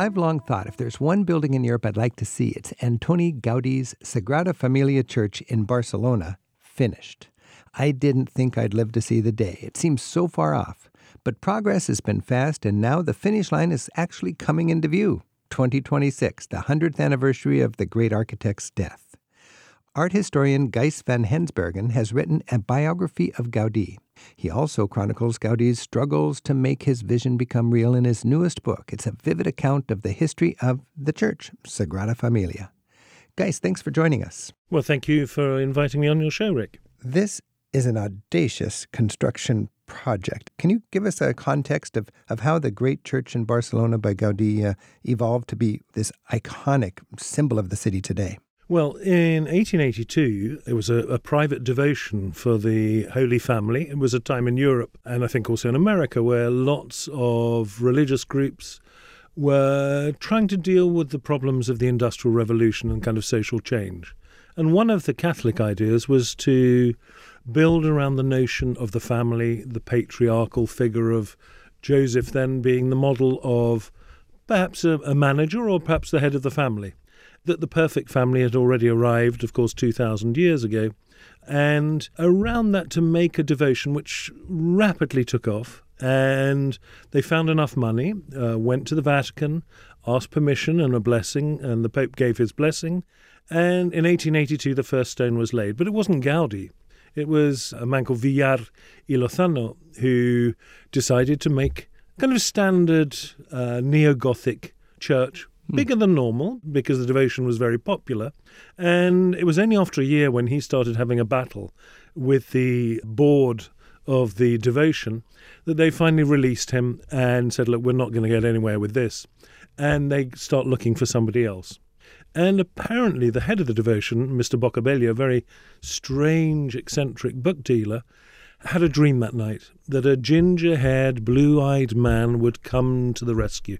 I've long thought if there's one building in Europe I'd like to see, it's Antoni Gaudi's Sagrada Familia Church in Barcelona, finished. I didn't think I'd live to see the day. It seems so far off. But progress has been fast, and now the finish line is actually coming into view 2026, the 100th anniversary of the great architect's death. Art historian Gijs van Hensbergen has written a biography of Gaudi. He also chronicles Gaudi's struggles to make his vision become real in his newest book. It's a vivid account of the history of the church, Sagrada Familia. Gijs, thanks for joining us. Well, thank you for inviting me on your show, Rick. This is an audacious construction project. Can you give us a context of, of how the great church in Barcelona by Gaudi uh, evolved to be this iconic symbol of the city today? Well, in 1882, it was a, a, private devotion for the Holy Family. It was a time in Europe and I think also in America where lots of religious groups were trying to deal with the problems of the Industrial Revolution and kind of social change. And one of the Catholic ideas was to build around the notion of the family, the patriarchal figure of Joseph then being the model of perhaps a, a manager or perhaps the head of the family that the perfect family had already arrived, of course, 2,000 years ago. And around that, to make a devotion which rapidly took off. And they found enough money, uh, went to the Vatican, asked permission and a blessing, and the Pope gave his blessing. And in 1882, the first stone was laid. But it wasn't Gaudi. It was a man called Villar y Lozano who decided to make kind of standard uh, neo Gothic church. Hmm. bigger than normal because the devotion was very popular. And it was only after a year when he started having a battle with the board of the devotion that they finally released him and said, Look, we're not going to get anywhere with this. And they start looking for somebody else. And apparently, the head of the devotion, Mr. Bocabella, a very strange, eccentric book dealer, had a dream that night that a ginger haired, blue eyed man would come to the rescue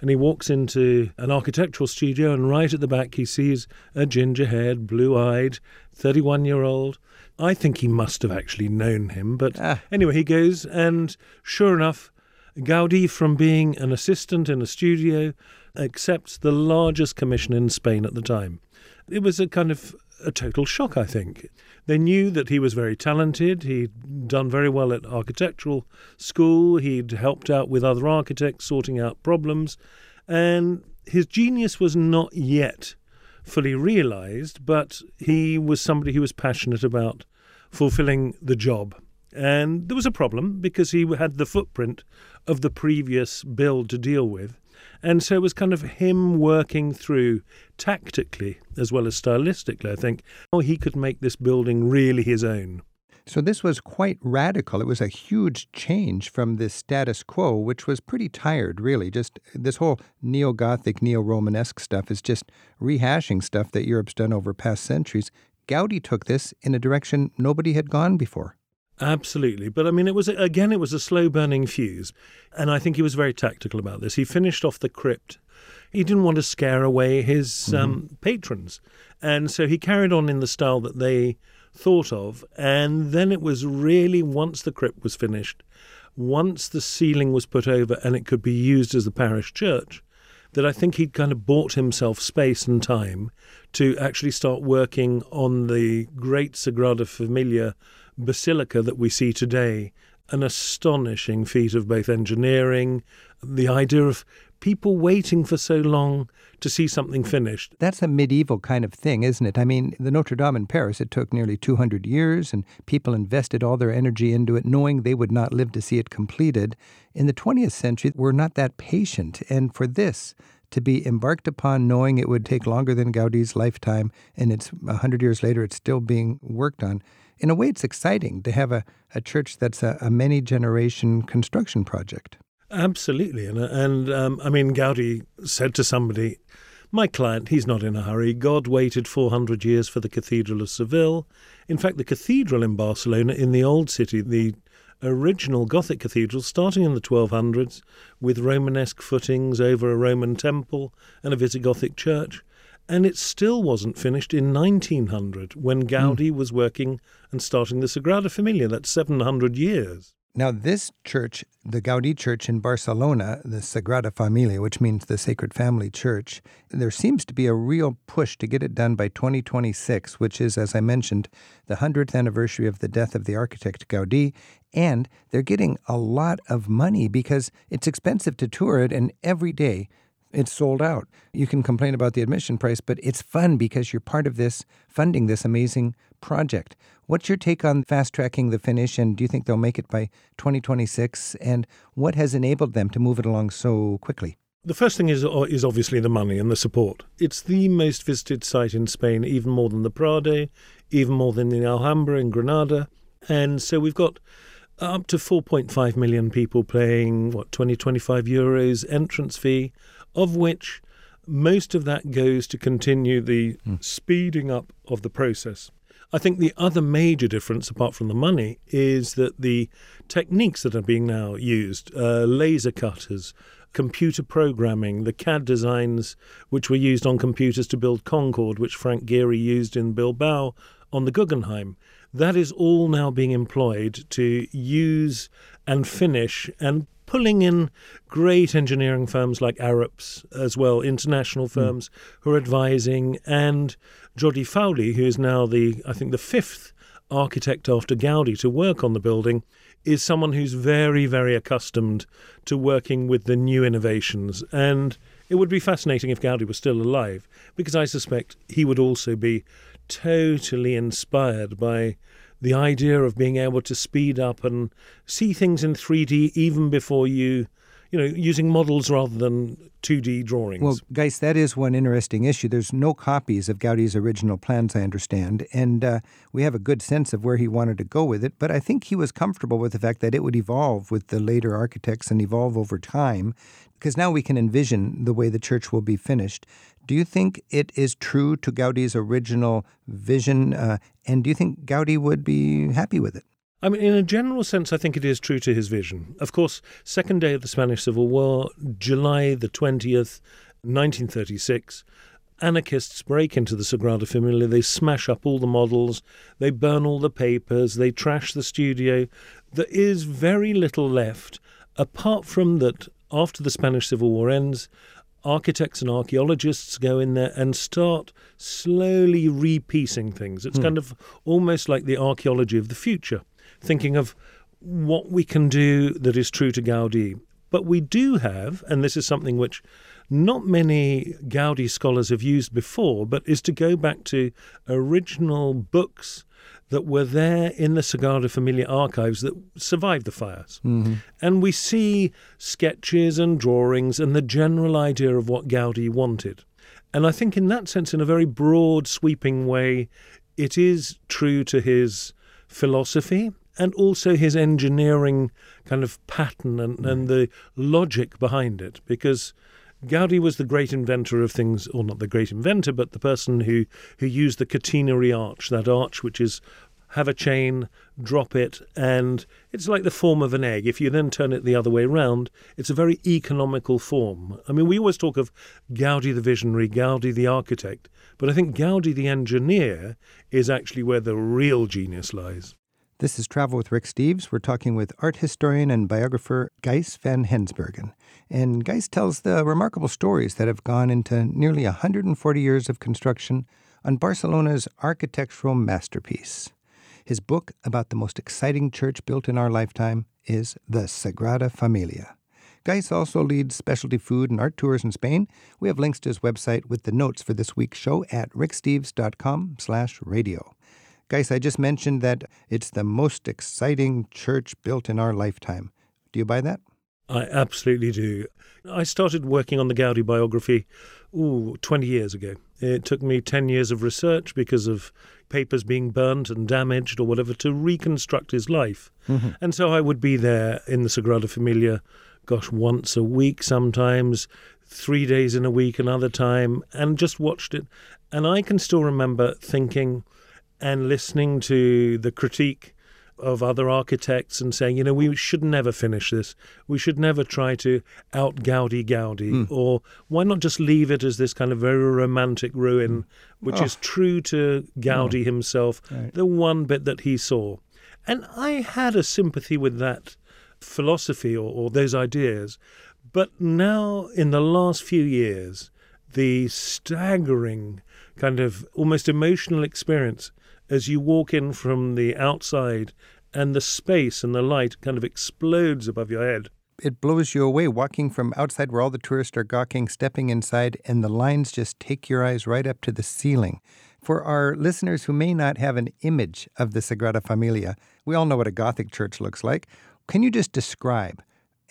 and he walks into an architectural studio, and right at the back, he sees a ginger haired, blue eyed, 31 year old. I think he must have actually known him, but ah. anyway, he goes, and sure enough, Gaudi, from being an assistant in a studio, accepts the largest commission in Spain at the time. It was a kind of a total shock, I think. They knew that he was very talented. He'd done very well at architectural school. He'd helped out with other architects sorting out problems. And his genius was not yet fully realized, but he was somebody who was passionate about fulfilling the job. And there was a problem because he had the footprint of the previous build to deal with. And so it was kind of him working through tactically as well as stylistically, I think, how he could make this building really his own. So this was quite radical. It was a huge change from the status quo, which was pretty tired, really. Just this whole neo Gothic, neo Romanesque stuff is just rehashing stuff that Europe's done over past centuries. Gaudi took this in a direction nobody had gone before. Absolutely. But I mean, it was, again, it was a slow burning fuse. And I think he was very tactical about this. He finished off the crypt. He didn't want to scare away his mm-hmm. um, patrons. And so he carried on in the style that they thought of. And then it was really once the crypt was finished, once the ceiling was put over and it could be used as the parish church, that I think he'd kind of bought himself space and time to actually start working on the great Sagrada Familia basilica that we see today an astonishing feat of both engineering, the idea of people waiting for so long to see something finished. That's a medieval kind of thing, isn't it? I mean, the Notre Dame in Paris, it took nearly 200 years, and people invested all their energy into it, knowing they would not live to see it completed. In the 20th century, we're not that patient. And for this, to be embarked upon knowing it would take longer than Gaudi's lifetime, and it's 100 years later, it's still being worked on in a way, it's exciting to have a, a church that's a, a many generation construction project. Absolutely. And, and um, I mean, Gaudi said to somebody, my client, he's not in a hurry. God waited 400 years for the Cathedral of Seville. In fact, the cathedral in Barcelona, in the old city, the original Gothic cathedral, starting in the 1200s, with Romanesque footings over a Roman temple and a Visigothic church, and it still wasn't finished in 1900 when Gaudi mm. was working and starting the Sagrada Familia. That's 700 years. Now, this church, the Gaudi Church in Barcelona, the Sagrada Familia, which means the Sacred Family Church, there seems to be a real push to get it done by 2026, which is, as I mentioned, the 100th anniversary of the death of the architect Gaudi. And they're getting a lot of money because it's expensive to tour it, and every day it's sold out. You can complain about the admission price, but it's fun because you're part of this funding this amazing project. What's your take on fast tracking the finish, and do you think they'll make it by 2026? And what has enabled them to move it along so quickly? The first thing is uh, is obviously the money and the support. It's the most visited site in Spain, even more than the Prado, even more than the Alhambra in Granada, and so we've got up to 4.5 million people paying what 20 25 euros entrance fee of which most of that goes to continue the mm. speeding up of the process I think the other major difference, apart from the money, is that the techniques that are being now used, uh, laser cutters, computer programming, the CAD designs which were used on computers to build Concorde, which Frank Gehry used in Bilbao on the Guggenheim, that is all now being employed to use and finish and pulling in great engineering firms like Arups as well, international hmm. firms mm. who are advising, and Jordi Faulí, who is now the, I think, the fifth architect after Gaudi to work on the building, is someone who's very, very accustomed to working with the new innovations. And it would be fascinating if Gaudi was still alive, because I suspect he would also be totally inspired by the idea of being able to speed up and see things in 3D even before you, you know, using models rather than 2D drawings. Well, Gijs, that is one interesting issue. There's no copies of Gaudi's original plans, I understand, and uh, we have a good sense of where he wanted to go with it. But I think he was comfortable with the fact that it would evolve with the later architects and evolve over time, because now we can envision the way the church will be finished. Do you think it is true to Gaudi's original vision? Uh, and do you think Gaudi would be happy with it? I mean, in a general sense, I think it is true to his vision. Of course, second day of the Spanish Civil War, July the 20th, 1936, anarchists break into the Sagrada Familia. They smash up all the models, they burn all the papers, they trash the studio. There is very little left, apart from that after the Spanish Civil War ends, architects and archaeologists go in there and start slowly repiecing things. It's hmm. kind of almost like the archaeology of the future, thinking of what we can do that is true to Gaudi. But we do have, and this is something which not many Gaudi scholars have used before, but is to go back to original books that were there in the Sagrada Familia archives that survived the fires. Mm-hmm. And we see sketches and drawings and the general idea of what Gaudi wanted. And I think, in that sense, in a very broad, sweeping way, it is true to his philosophy and also his engineering kind of pattern and, and the logic behind it. Because Gaudi was the great inventor of things, or not the great inventor, but the person who, who used the catenary arch, that arch which is have a chain, drop it, and it's like the form of an egg. If you then turn it the other way round, it's a very economical form. I mean, we always talk of Gaudi the visionary, Gaudi the architect, but I think Gaudi the engineer is actually where the real genius lies. This is Travel with Rick Steves. We're talking with art historian and biographer Gijs van Hensbergen. And Gijs tells the remarkable stories that have gone into nearly 140 years of construction on Barcelona's architectural masterpiece. His book about the most exciting church built in our lifetime is The Sagrada Familia. Gijs also leads specialty food and art tours in Spain. We have links to his website with the notes for this week's show at ricksteves.com slash radio. Gijs, I just mentioned that it's the most exciting church built in our lifetime. Do you buy that? I absolutely do. I started working on the Gaudi biography ooh, 20 years ago. It took me 10 years of research because of papers being burnt and damaged or whatever to reconstruct his life. Mm-hmm. And so I would be there in the Sagrada Familia, gosh, once a week sometimes, three days in a week another time, and just watched it. And I can still remember thinking, and listening to the critique of other architects and saying, you know, we should never finish this. We should never try to out Gaudi Gaudi. Mm. Or why not just leave it as this kind of very romantic ruin, hmm. which oh. is true to Gaudi oh. himself, right. the one bit that he saw. And I had a sympathy with that philosophy or, or those ideas. But now, in the last few years, the staggering kind of almost emotional experience as you walk in from the outside and the space and the light kind of explodes above your head. It blows you away walking from outside where all the tourists are gawking, stepping inside, and the lines just take your eyes right up to the ceiling. For our listeners who may not have an image of the Sagrada Familia, we all know what a Gothic church looks like. Can you just describe,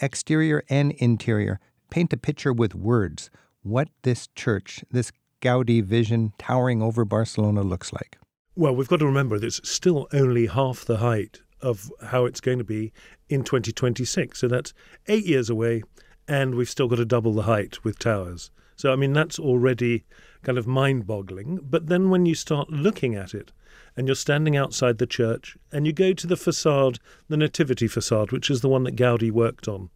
exterior and interior, paint a picture with words, what this church, this Gaudi vision towering over Barcelona looks like? Well, we've got to remember that it's still only half the height of how it's going to be in 2026. So that's eight years away, and we've still got to double the height with towers. So, I mean, that's already kind of mind boggling. But then when you start looking at it, and you're standing outside the church, and you go to the facade, the Nativity facade, which is the one that Gaudi worked on,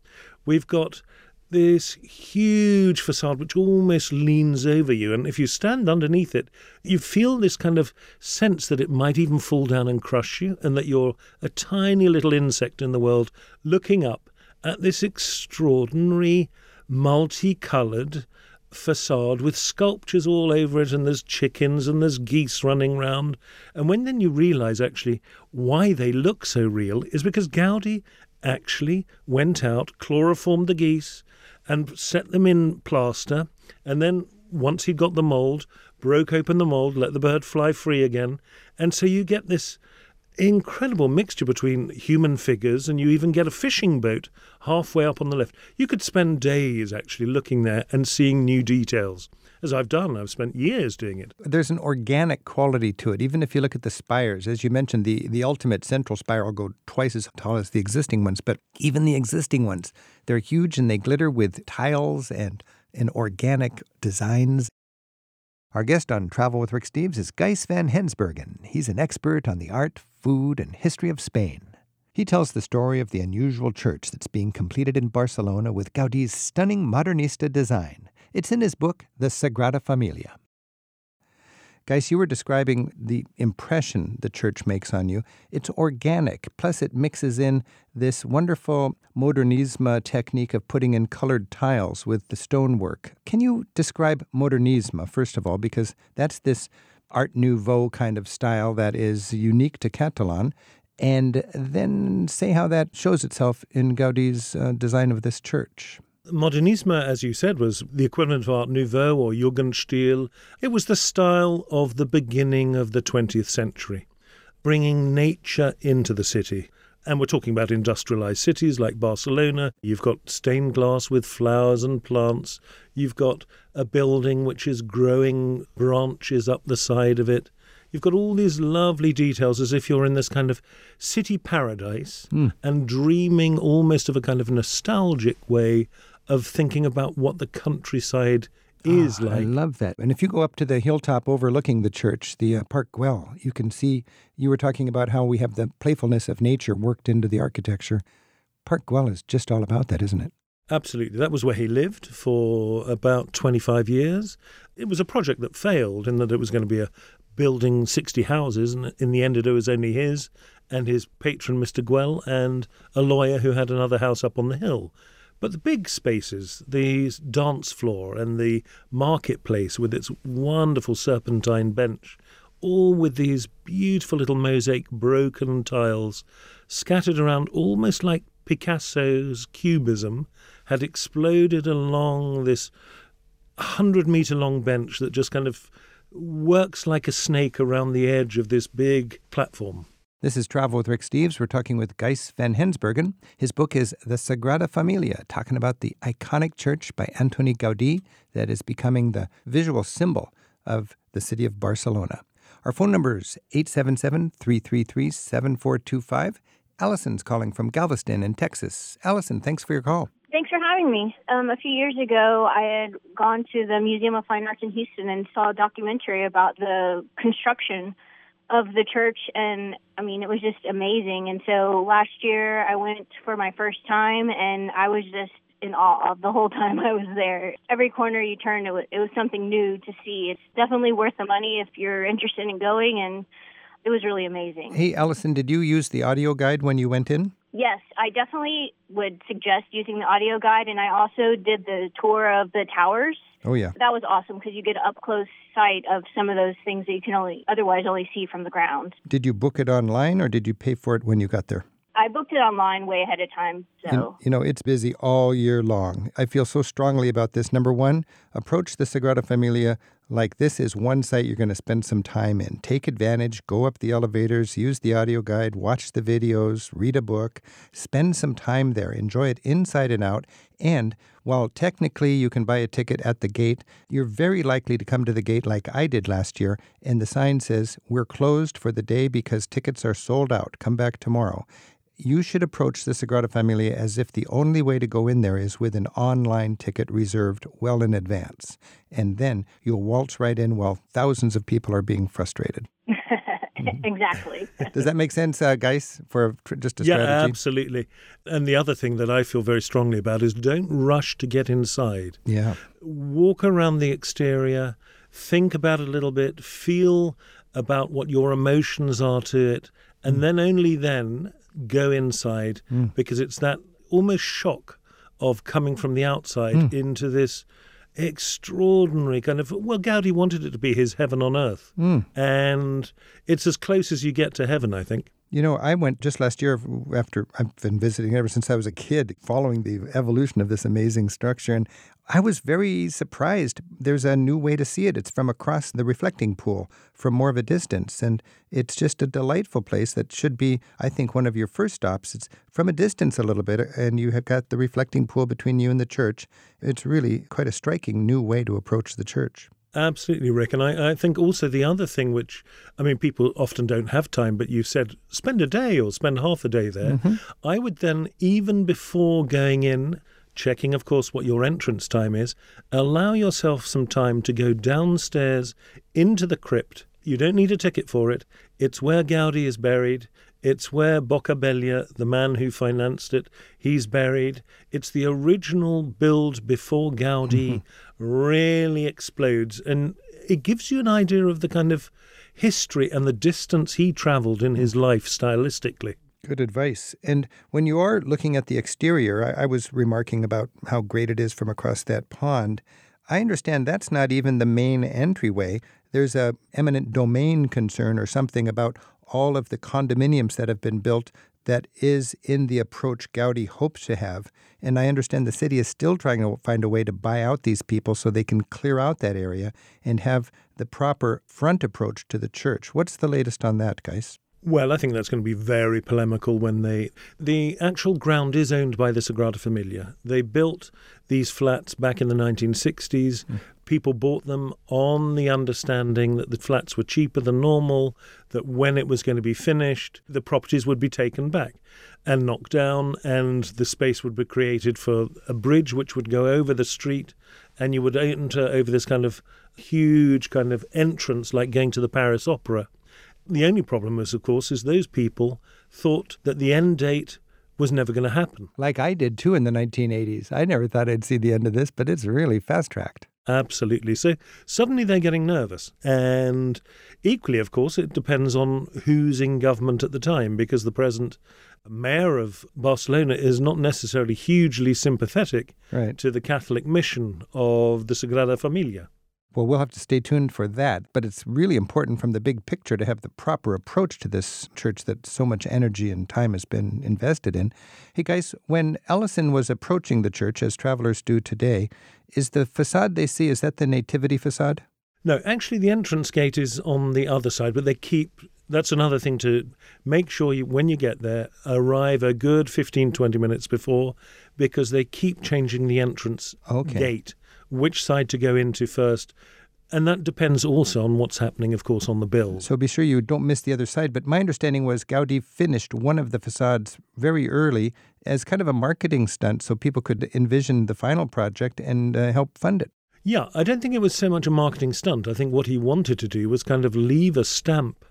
we've got this huge facade which almost leans over you. And if you stand underneath it, you feel this kind of sense that it might even fall down and crush you, and that you're a tiny little insect in the world looking up at this extraordinary, multicoloured facade with sculptures all over it, and there's chickens and there's geese running round. And when then you realize actually why they look so real is because Gaudi actually went out, chloroformed the geese, and set them in plaster. And then once he'd got the mold, broke open the mold, let the bird fly free again. And so you get this incredible mixture between human figures and you even get a fishing boat halfway up on the left. You could spend days actually looking there and seeing new details. As I've done, I've spent years doing it. There's an organic quality to it. Even if you look at the spires, as you mentioned, the, the ultimate central spire will go twice as tall as the existing ones, but even the existing ones, they're huge and they glitter with tiles and, and organic designs. Our guest on Travel with Rick Steves is Gijs van Hensbergen. He's an expert on the art, food, and history of Spain. He tells the story of the unusual church that's being completed in Barcelona with Gaudi's stunning modernista design. It's in his book, The Sagrada Familia. Gijs, you were describing the impression the church makes on you. It's organic, plus it mixes in this wonderful modernisme technique of putting in colored tiles with the stonework. Can you describe modernisme, first of all, because that's this Art Nouveau kind of style that is unique to Catalan, and then say how that shows itself in Gaudi's uh, design of this church. Modernisme, as you said, was the equivalent of Art Nouveau or Jugendstil. It was the style of the beginning of the 20th century, bringing nature into the city. And we're talking about industrialized cities like Barcelona. You've got stained glass with flowers and plants. You've got a building which is growing branches up the side of it. You've got all these lovely details as if you're in this kind of city paradise mm. and dreaming almost of a kind of nostalgic way of thinking about what the countryside is oh, like. I love that. And if you go up to the hilltop overlooking the church, the uh, Park Güell, you can see, you were talking about how we have the playfulness of nature worked into the architecture. Park Güell is just all about that, isn't it? Absolutely. That was where he lived for about 25 years. It was a project that failed in that it was going to be a building 60 houses, and in the end, it was only his and his patron, Mr. Güell, and a lawyer who had another house up on the hill. But the big spaces, the dance floor and the marketplace with its wonderful serpentine bench, all with these beautiful little mosaic broken tiles scattered around almost like Picasso's cubism, had exploded along this 100 meter long bench that just kind of works like a snake around the edge of this big platform. This is Travel with Rick Steves. We're talking with Gijs van Hensbergen. His book is The Sagrada Familia, talking about the iconic church by Antoni Gaudí that is becoming the visual symbol of the city of Barcelona. Our phone number is 877 333 7425. Allison's calling from Galveston in Texas. Allison, thanks for your call. Thanks for having me. Um, a few years ago, I had gone to the Museum of Fine Arts in Houston and saw a documentary about the construction of the church and I mean it was just amazing and so last year I went for my first time and I was just in awe the whole time I was there. Every corner you turned it was, it was something new to see. It's definitely worth the money if you're interested in going and it was really amazing. Hey Allison, did you use the audio guide when you went in? Yes, I definitely would suggest using the audio guide, and I also did the tour of the towers. Oh, yeah. That was awesome because you get up close sight of some of those things that you can only otherwise only see from the ground. Did you book it online or did you pay for it when you got there? I booked it online way ahead of time. So, you, you know, it's busy all year long. I feel so strongly about this. Number one, approach the Sagrada Familia like this is one site you're going to spend some time in. Take advantage, go up the elevators, use the audio guide, watch the videos, read a book, spend some time there, enjoy it inside and out. And while technically you can buy a ticket at the gate, you're very likely to come to the gate like I did last year, and the sign says, We're closed for the day because tickets are sold out. Come back tomorrow you should approach the Sagrada Familia as if the only way to go in there is with an online ticket reserved well in advance. And then you'll waltz right in while thousands of people are being frustrated. exactly. Does that make sense, uh, Gijs, for just a yeah, strategy? absolutely. And the other thing that I feel very strongly about is don't rush to get inside. Yeah. Walk around the exterior, think about it a little bit, feel about what your emotions are to it, and mm. then only then go inside mm. because it's that almost shock of coming from the outside mm. into this extraordinary kind of well Gaudi wanted it to be his heaven on earth mm. and it's as close as you get to heaven I think you know, I went just last year after I've been visiting ever since I was a kid, following the evolution of this amazing structure. And I was very surprised. There's a new way to see it. It's from across the reflecting pool from more of a distance. And it's just a delightful place that should be, I think, one of your first stops. It's from a distance a little bit, uh, and you have got the reflecting pool between you and the church. It's really quite a striking new way to approach the church. Absolutely, Rick. And I, I, think also the other thing, which, I mean, people often don't have time, but you said spend a day or spend half a day there. Mm-hmm. I would then, even before going in, checking, of course, what your entrance time is, allow yourself some time to go downstairs into the crypt. You don't need a ticket for it. It's where Gaudi is buried. It's where Bocabella, the man who financed it, he's buried. It's the original build before Gaudi mm-hmm. really explodes. And it gives you an idea of the kind of history and the distance he traveled in his life stylistically. Good advice. And when you are looking at the exterior, I, I was remarking about how great it is from across that pond. I understand that's not even the main entryway. There's a eminent domain concern or something about all of the condominiums that have been built that is in the approach Gaudi hopes to have. And I understand the city is still trying to find a way to buy out these people so they can clear out that area and have the proper front approach to the church. What's the latest on that, Gijs? Well, I think that's going to be very polemical when they. The actual ground is owned by the Sagrada Familia. They built these flats back in the 1960s. Mm. People bought them on the understanding that the flats were cheaper than normal, that when it was going to be finished, the properties would be taken back and knocked down, and the space would be created for a bridge which would go over the street, and you would enter over this kind of huge kind of entrance like going to the Paris Opera. The only problem is, of course, is those people thought that the end date was never going to happen. Like I did too in the 1980s. I never thought I'd see the end of this, but it's really fast tracked. Absolutely. So suddenly they're getting nervous. And equally, of course, it depends on who's in government at the time, because the present mayor of Barcelona is not necessarily hugely sympathetic right. to the Catholic mission of the Sagrada Familia. Well, we'll have to stay tuned for that. But it's really important from the big picture to have the proper approach to this church that so much energy and time has been invested in. Hey, Gijs, when Allison was approaching the church, as travelers do today, is the facade they see, is that the Nativity facade? No, actually, the entrance gate is on the other side, but they keep. That's another thing to make sure you, when you get there, arrive a good 15, 20 minutes before because they keep changing the entrance okay. gate which side to go into first. And that depends also on what's happening, of course, on the bill. So be sure you don't miss the other side. But my understanding was Gaudi finished one of the facades very early as kind of a marketing stunt so people could envision the final project and uh, help fund it. Yeah, I don't think it was so much a marketing stunt. I think what he wanted to do was kind of leave a stamp,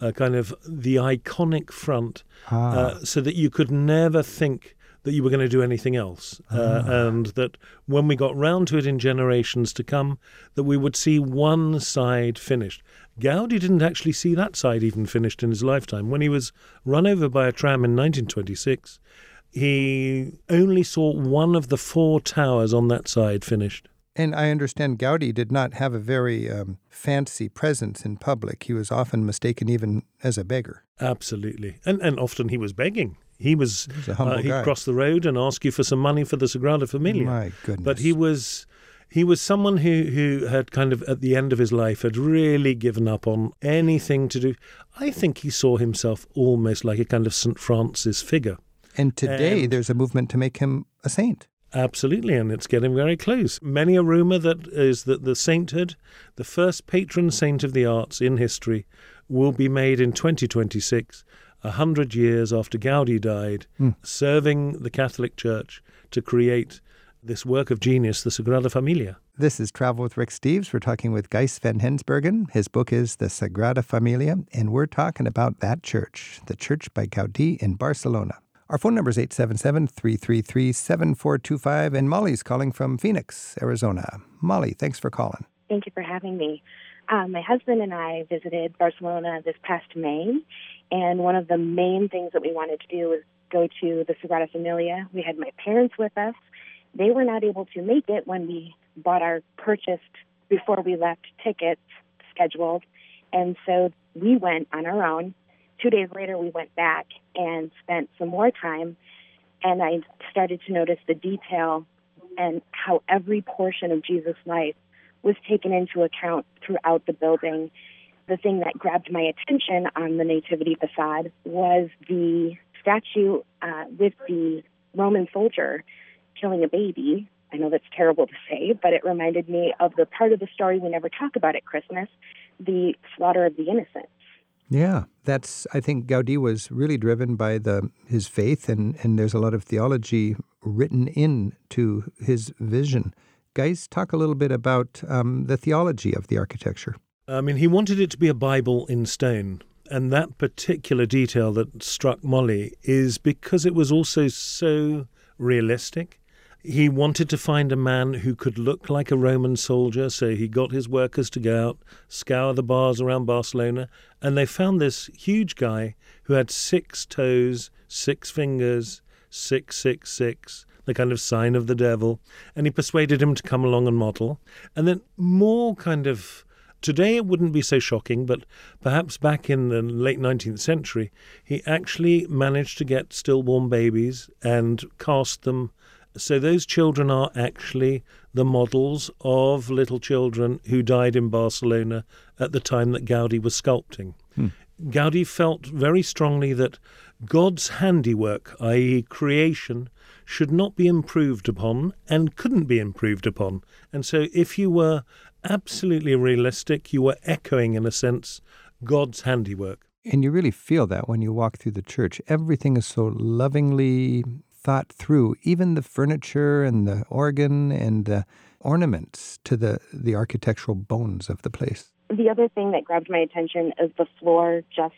uh, kind of the iconic front, ah. uh, so that you could never think that you were going to do anything else. Uh, and that when we got round to it in generations to come, that we would see one side finished. Gaudi didn't actually see that side even finished in his lifetime. When he was run over by a tram in 1926, he only saw one of the four towers on that side finished. And I understand Gaudi did not have a very um, fancy presence in public. He was often mistaken even as a beggar. Absolutely. And, and often he was begging. He was, humble uh, he'd guy. cross the road and ask you for some money for the Sagrada Familia. My goodness. But he was he was someone who, who had kind of at the end of his life had really given up on anything to do. I think he saw himself almost like a kind of St. Francis figure. And today and- there's a movement to make him a saint. Absolutely, and it's getting very close. Many a rumour that is that the sainthood, the first patron saint of the arts in history, will be made in 2026, a hundred years after Gaudi died, serving the Catholic Church to create this work of genius, the Sagrada Familia. This is Travel with Rick Steves. We're talking with Gijs van Hensbergen. His book is The Sagrada Familia, and we're talking about that church, the church by Gaudi in Barcelona. Our phone number is 877 333 7425, and Molly's calling from Phoenix, Arizona. Molly, thanks for calling. Thank you for having me. Um, my husband and I visited Barcelona this past May, and one of the main things that we wanted to do was go to the Sagrada Familia. We had my parents with us. They were not able to make it when we bought our purchased before we left tickets scheduled, and so we went on our own. Two days later, we went back and spent some more time, and I started to notice the detail and how every portion of Jesus' life was taken into account throughout the building. The thing that grabbed my attention on the Nativity facade was the statue uh, with the Roman soldier killing a baby. I know that's terrible to say, but it reminded me of the part of the story we never talk about at Christmas the slaughter of the innocents. Yeah, that's. I think Gaudi was really driven by the his faith, and and there's a lot of theology written in to his vision. Guys, talk a little bit about um, the theology of the architecture. I mean, he wanted it to be a Bible in stone. And that particular detail that struck Molly is because it was also so realistic. He wanted to find a man who could look like a Roman soldier, so he got his workers to go out, scour the bars around Barcelona, and they found this huge guy who had six toes, six fingers, six, six, six, the kind of sign of the devil, and he persuaded him to come along and model. And then more kind of Today it wouldn't be so shocking, but perhaps back in the late 19th century, he actually managed to get stillborn babies and cast them. So those children are actually the models of little children who died in Barcelona at the time that Gaudi was sculpting. Hmm. Gaudi felt very strongly that God's handiwork, i.e., creation, should not be improved upon and couldn't be improved upon. And so, if you were absolutely realistic, you were echoing, in a sense, God's handiwork. And you really feel that when you walk through the church. Everything is so lovingly thought through, even the furniture and the organ and the ornaments to the, the architectural bones of the place. The other thing that grabbed my attention is the floor just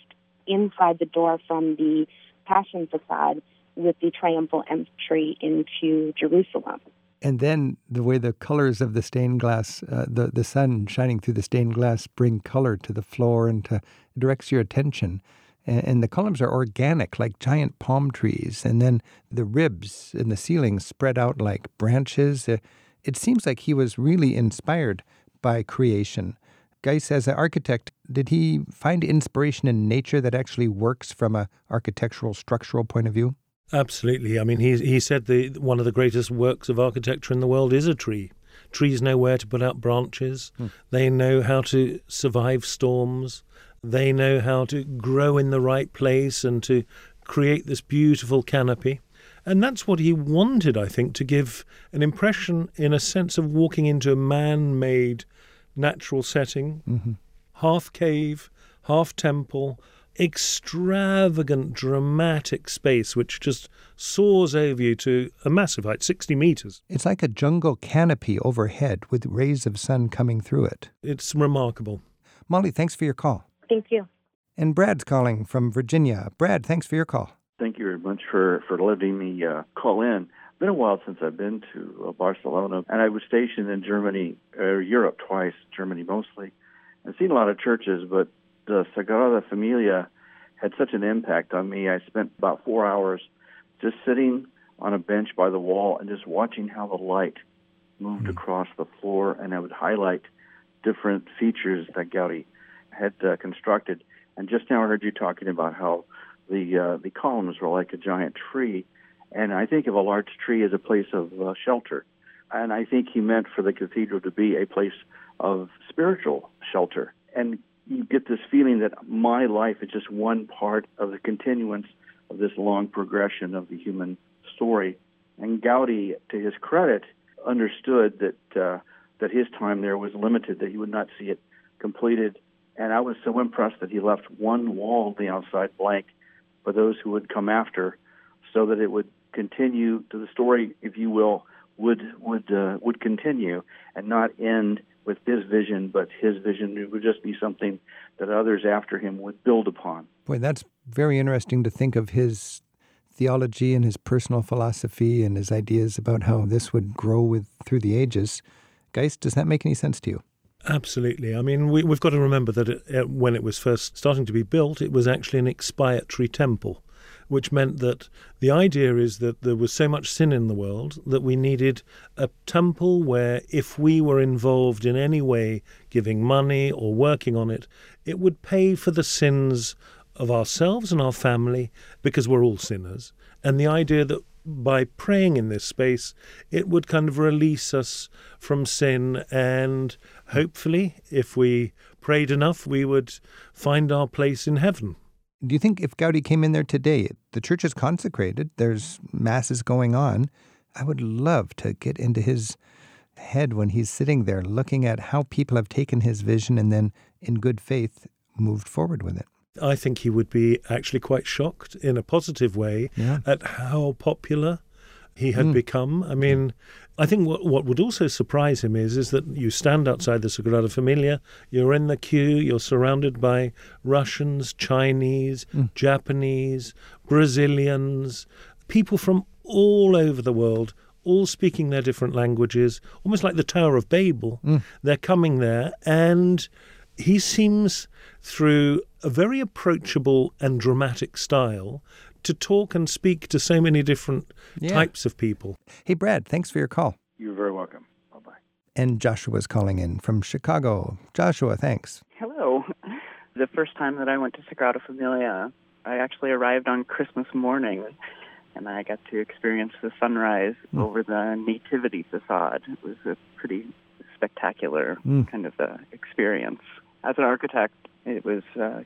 inside the door from the Passion facade with the triumphal entry into Jerusalem. And then the way the colors of the stained glass, uh, the, the sun shining through the stained glass, bring color to the floor and to, directs your attention. And, and the columns are organic, like giant palm trees. And then the ribs in the ceiling spread out like branches. Uh, it seems like he was really inspired by creation. Gijs, as an architect, did he find inspiration in nature that actually works from a architectural, structural point of view? Absolutely. I mean, he he said the one of the greatest works of architecture in the world is a tree. Trees know where to put out branches. Hmm. They know how to survive storms. They know how to grow in the right place and to create this beautiful canopy. And that's what he wanted, I think, to give an impression, in a sense, of walking into a man made natural setting, mm-hmm. half cave, half temple, extravagant, dramatic space which just soars over you to a massive height, 60 meters. It's like a jungle canopy overhead with rays of sun coming through it. It's remarkable. Molly, thanks for your call. Thank you. And Brad's calling from Virginia. Brad, thanks for your call. Thank you very much for, for letting me uh, call in. It's been a while since I've been to uh, Barcelona, and I was stationed in Germany, or Europe twice, Germany mostly. I've seen a lot of churches, but the Sagrada Familia had such an impact on me. I spent about four hours just sitting on a bench by the wall and just watching how the light moved mm. across the floor, and I would highlight different features that Gaudi had uh, constructed. And just now I heard you talking about how the uh, the columns were like a giant tree, and I think of a large tree as a place of uh, shelter, and I think he meant for the cathedral to be a place of spiritual shelter. And you get this feeling that my life is just one part of the continuance of this long progression of the human story. And Gaudi, to his credit, understood that uh, that his time there was limited, that he would not see it completed. And I was so impressed that he left one wall on the outside blank for those who would come after, so that it would continue to the story, if you will, would would uh, would continue and not end with his vision, but his vision would just be something that others after him would build upon. Boy, that's very interesting to think of his theology and his personal philosophy and his ideas about how this would grow with through the ages. Gijs, does that make any sense to you? Absolutely. I mean, we, have got to remember that it, when it was first starting to be built, it was actually an expiatory temple, which meant that the idea is that there was so much sin in the world that we needed a temple where, if we were involved in any way, giving money or working on it, it would pay for the sins of ourselves and our family because we're all sinners. And the idea that by praying in this space, it would kind of release us from sin. And hopefully, if we prayed enough, we would find our place in heaven. Do you think if Gaudi came in there today, the church is consecrated, there's masses going on, I would love to get into his head when he's sitting there looking at how people have taken his vision and then, in good faith, moved forward with it. I think he would be actually quite shocked in a positive way yeah. at how popular he had mm. become. I mean, I think what what would also surprise him is is that you stand outside the Sagrada Familia, you're in the queue, you're surrounded by Russians, Chinese, mm. Japanese, Brazilians, people from all over the world, all speaking their different languages, almost like the Tower of Babel. Mm. They're coming there and he seems through a very approachable and dramatic style to talk and speak to so many different yeah. types of people. Hey, Brad, thanks for your call. You're very welcome. Bye bye. And Joshua's calling in from Chicago. Joshua, thanks. Hello. The first time that I went to Sagrada Familia, I actually arrived on Christmas morning and I got to experience the sunrise mm. over the Nativity facade. It was a pretty spectacular mm. kind of uh, experience. As an architect, it was uh,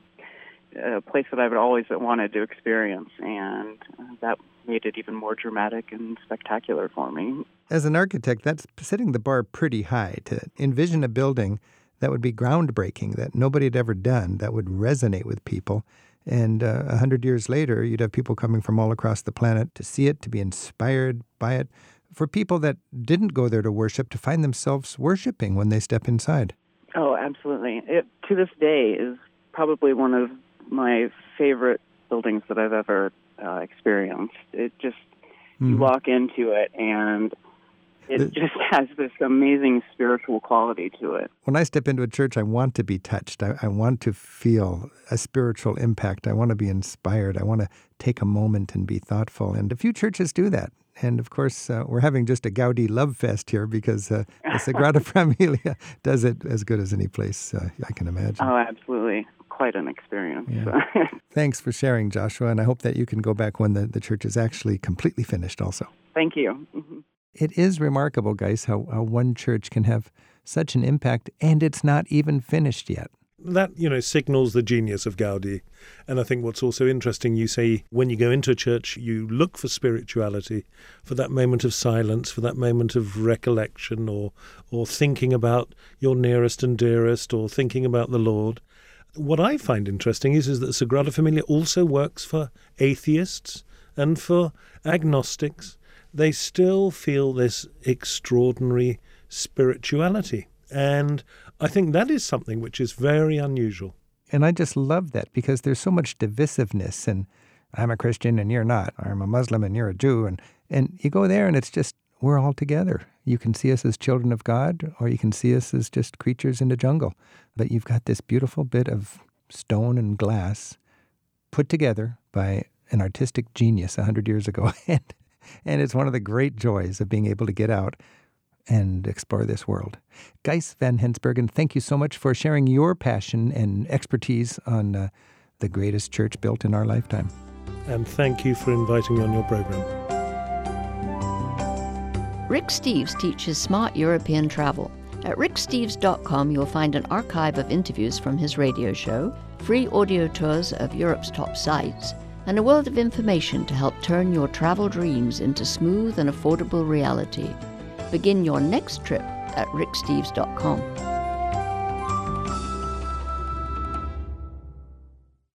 a place that I've always wanted to experience, and that made it even more dramatic and spectacular for me. As an architect, that's setting the bar pretty high to envision a building that would be groundbreaking, that nobody had ever done, that would resonate with people. And uh, a uh, hundred years later, you'd have people coming from all across the planet to see it, to be inspired by it. For people that didn't go there to worship, to find themselves worshiping when they step inside. Oh, absolutely. It to this day is probably one of my favorite buildings that I've ever uh, experienced. It just mm. you hmm. walk into it and it just has this amazing spiritual quality to it. When I step into a church, I want to be touched. I, I, want to feel a spiritual impact. I want to be inspired. I want to take a moment and be thoughtful. And a few churches do that. And of course, uh, we're having just a Gaudi love fest here because uh, the Sagrada Familia does it as good as any place uh, I can imagine. Oh, absolutely. Quite an experience. Yeah. Thanks for sharing, Joshua. And I hope that you can go back when the, the church is actually completely finished, also. Thank you. Mm-hmm. It is remarkable, Gijs, how, how one church can have such an impact and it's not even finished yet that you know signals the genius of Gaudi. And I think what's also interesting, you say when you go into a church, you look for spirituality, for that moment of silence, for that moment of recollection, or or thinking about your nearest and dearest, or thinking about the Lord. What I find interesting is is that the Sagrada Familia also works for atheists and for agnostics. They still feel this extraordinary spirituality. And I think that is something which is very unusual. And I just love that because there's so much divisiveness and I'm a Christian and you're not. I'm a Muslim and you're a Jew. And, and you go there and it's just, we're all together. You can see us as children of God or you can see us as just creatures in the jungle. But you've got this beautiful bit of stone and glass put together by an artistic genius 100 years ago. and, and it's one of the great joys of being able to get out and explore this world. Gijs van Hensbergen, thank you so much for sharing your passion and expertise on uh, the greatest church built in our lifetime. And thank you for inviting me on your program. Rick Steves teaches smart European travel. At ricksteves.com, you'll find an archive of interviews from his radio show, free audio tours of Europe's top sites, and a world of information to help turn your travel dreams into smooth and affordable reality. Begin your next trip at ricksteves.com.